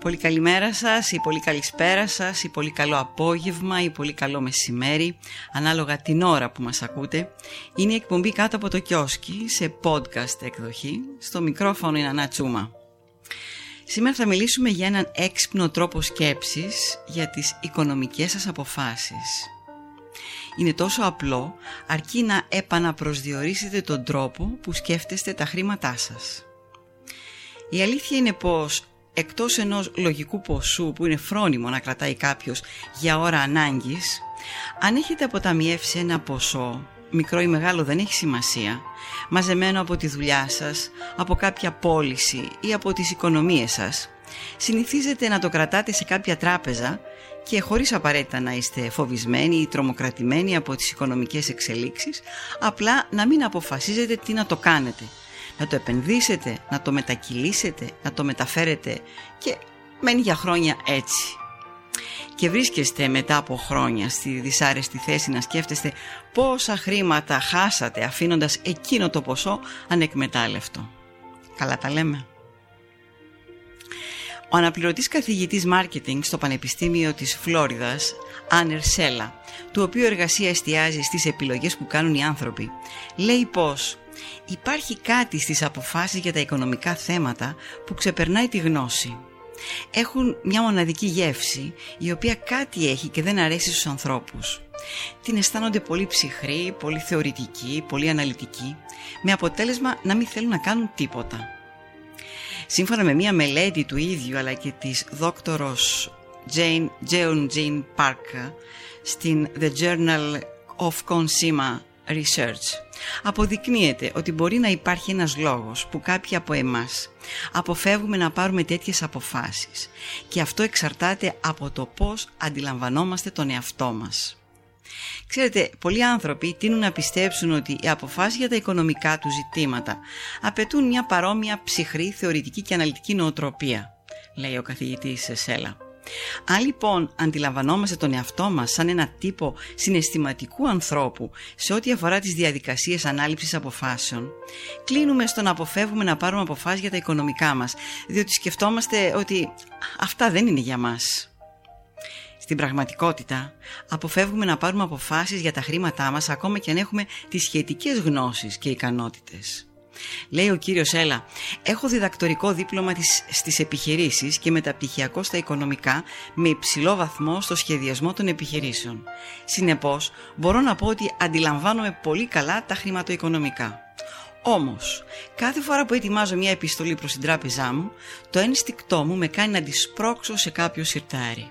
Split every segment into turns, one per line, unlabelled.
Πολύ καλημέρα σας ή πολύ καλησπέρα σας ή πολύ καλό απόγευμα ή πολύ καλό μεσημέρι ανάλογα την ώρα που μας ακούτε. Είναι η εκπομπή κάτω από το κιόσκι σε podcast εκδοχή. Στο μικρόφωνο είναι Ανά Τσούμα. Σήμερα θα μιλήσουμε για έναν έξυπνο τρόπο σκέψης για τις οικονομικές σας αποφάσεις. Είναι τόσο απλό αρκεί να επαναπροσδιορίσετε τον τρόπο που σκέφτεστε τα χρήματά σας. Η αλήθεια είναι πως εκτός ενός λογικού ποσού που είναι φρόνιμο να κρατάει κάποιος για ώρα ανάγκης, αν έχετε αποταμιεύσει ένα ποσό, μικρό ή μεγάλο δεν έχει σημασία, μαζεμένο από τη δουλειά σας, από κάποια πώληση ή από τις οικονομίες σας, συνηθίζετε να το κρατάτε σε κάποια τράπεζα και χωρίς απαραίτητα να είστε φοβισμένοι ή τρομοκρατημένοι από τις οικονομικές εξελίξεις, απλά να μην αποφασίζετε τι να το κάνετε – να το επενδύσετε, να το μετακυλήσετε, να το μεταφέρετε και μένει για χρόνια έτσι. Και βρίσκεστε μετά από χρόνια στη δυσάρεστη θέση να σκέφτεστε πόσα χρήματα χάσατε αφήνοντας εκείνο το ποσό ανεκμετάλλευτο. Καλά τα λέμε. Ο αναπληρωτής καθηγητής μάρκετινγκ στο Πανεπιστήμιο της Φλόριδας, Άνερ Σέλα, του οποίου εργασία εστιάζει στις επιλογές που κάνουν οι άνθρωποι, λέει πως Υπάρχει κάτι στις αποφάσεις για τα οικονομικά θέματα που ξεπερνάει τη γνώση. Έχουν μια μοναδική γεύση η οποία κάτι έχει και δεν αρέσει στους ανθρώπους. Την αισθάνονται πολύ ψυχρή, πολύ θεωρητική, πολύ αναλυτική με αποτέλεσμα να μην θέλουν να κάνουν τίποτα. Σύμφωνα με μια μελέτη του ίδιου αλλά και της δόκτωρος Jane, Jeon Jane Parker στην The Journal of Consumer Research αποδεικνύεται ότι μπορεί να υπάρχει ένας λόγος που κάποιοι από εμάς αποφεύγουμε να πάρουμε τέτοιες αποφάσεις και αυτό εξαρτάται από το πώς αντιλαμβανόμαστε τον εαυτό μας. Ξέρετε, πολλοί άνθρωποι τείνουν να πιστέψουν ότι οι αποφάσεις για τα οικονομικά τους ζητήματα απαιτούν μια παρόμοια ψυχρή, θεωρητική και αναλυτική νοοτροπία, λέει ο καθηγητής Σεσέλα. Αν λοιπόν αντιλαμβανόμαστε τον εαυτό μας σαν ένα τύπο συναισθηματικού ανθρώπου σε ό,τι αφορά τις διαδικασίες ανάληψης αποφάσεων, κλείνουμε στο να αποφεύγουμε να πάρουμε αποφάσεις για τα οικονομικά μας, διότι σκεφτόμαστε ότι αυτά δεν είναι για μας. Στην πραγματικότητα, αποφεύγουμε να πάρουμε αποφάσεις για τα χρήματά μας ακόμα και αν έχουμε τις σχετικές γνώσεις και ικανότητες. Λέει ο κύριος Έλα, έχω διδακτορικό δίπλωμα στις επιχειρήσεις και μεταπτυχιακό στα οικονομικά με υψηλό βαθμό στο σχεδιασμό των επιχειρήσεων. Συνεπώς, μπορώ να πω ότι αντιλαμβάνομαι πολύ καλά τα χρηματοοικονομικά. Όμως, κάθε φορά που ετοιμάζω μια επιστολή προς την τράπεζά μου, το ένστικτό μου με κάνει να τη σπρώξω σε κάποιο σιρτάρι.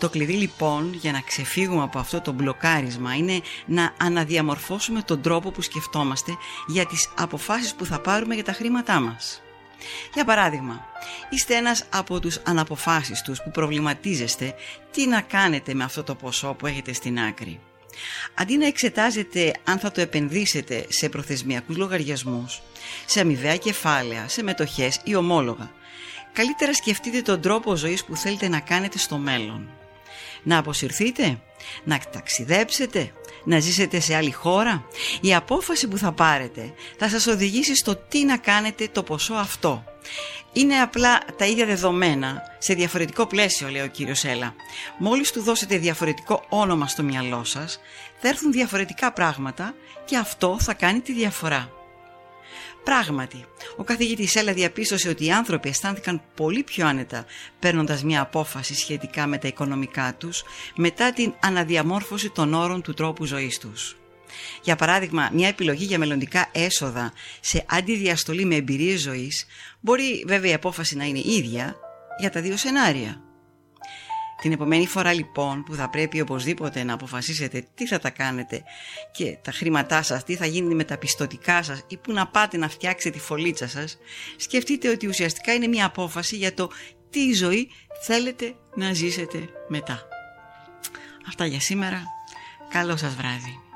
Το κλειδί λοιπόν για να ξεφύγουμε από αυτό το μπλοκάρισμα είναι να αναδιαμορφώσουμε τον τρόπο που σκεφτόμαστε για τις αποφάσεις που θα πάρουμε για τα χρήματά μας. Για παράδειγμα, είστε ένας από τους αναποφάσιστους που προβληματίζεστε τι να κάνετε με αυτό το ποσό που έχετε στην άκρη. Αντί να εξετάζετε αν θα το επενδύσετε σε προθεσμιακούς λογαριασμούς, σε αμοιβαία κεφάλαια, σε μετοχές ή ομόλογα, καλύτερα σκεφτείτε τον τρόπο ζωής που θέλετε να κάνετε στο μέλλον να αποσυρθείτε, να ταξιδέψετε, να ζήσετε σε άλλη χώρα. Η απόφαση που θα πάρετε θα σας οδηγήσει στο τι να κάνετε το ποσό αυτό. Είναι απλά τα ίδια δεδομένα σε διαφορετικό πλαίσιο, λέει ο κύριος Έλα. Μόλις του δώσετε διαφορετικό όνομα στο μυαλό σας, θα έρθουν διαφορετικά πράγματα και αυτό θα κάνει τη διαφορά. Πράγματι, ο καθηγητής Έλα διαπίστωσε ότι οι άνθρωποι αισθάνθηκαν πολύ πιο άνετα παίρνοντας μια απόφαση σχετικά με τα οικονομικά τους μετά την αναδιαμόρφωση των όρων του τρόπου ζωής τους. Για παράδειγμα, μια επιλογή για μελλοντικά έσοδα σε αντιδιαστολή με εμπειρίες ζωής μπορεί βέβαια η απόφαση να είναι ίδια για τα δύο σενάρια. Την επομένη φορά λοιπόν που θα πρέπει οπωσδήποτε να αποφασίσετε τι θα τα κάνετε και τα χρήματά σας, τι θα γίνει με τα πιστοτικά σας ή που να πάτε να φτιάξετε τη φωλίτσα σας, σκεφτείτε ότι ουσιαστικά είναι μια απόφαση για το τι ζωή θέλετε να ζήσετε μετά. Αυτά για σήμερα. Καλό σας βράδυ.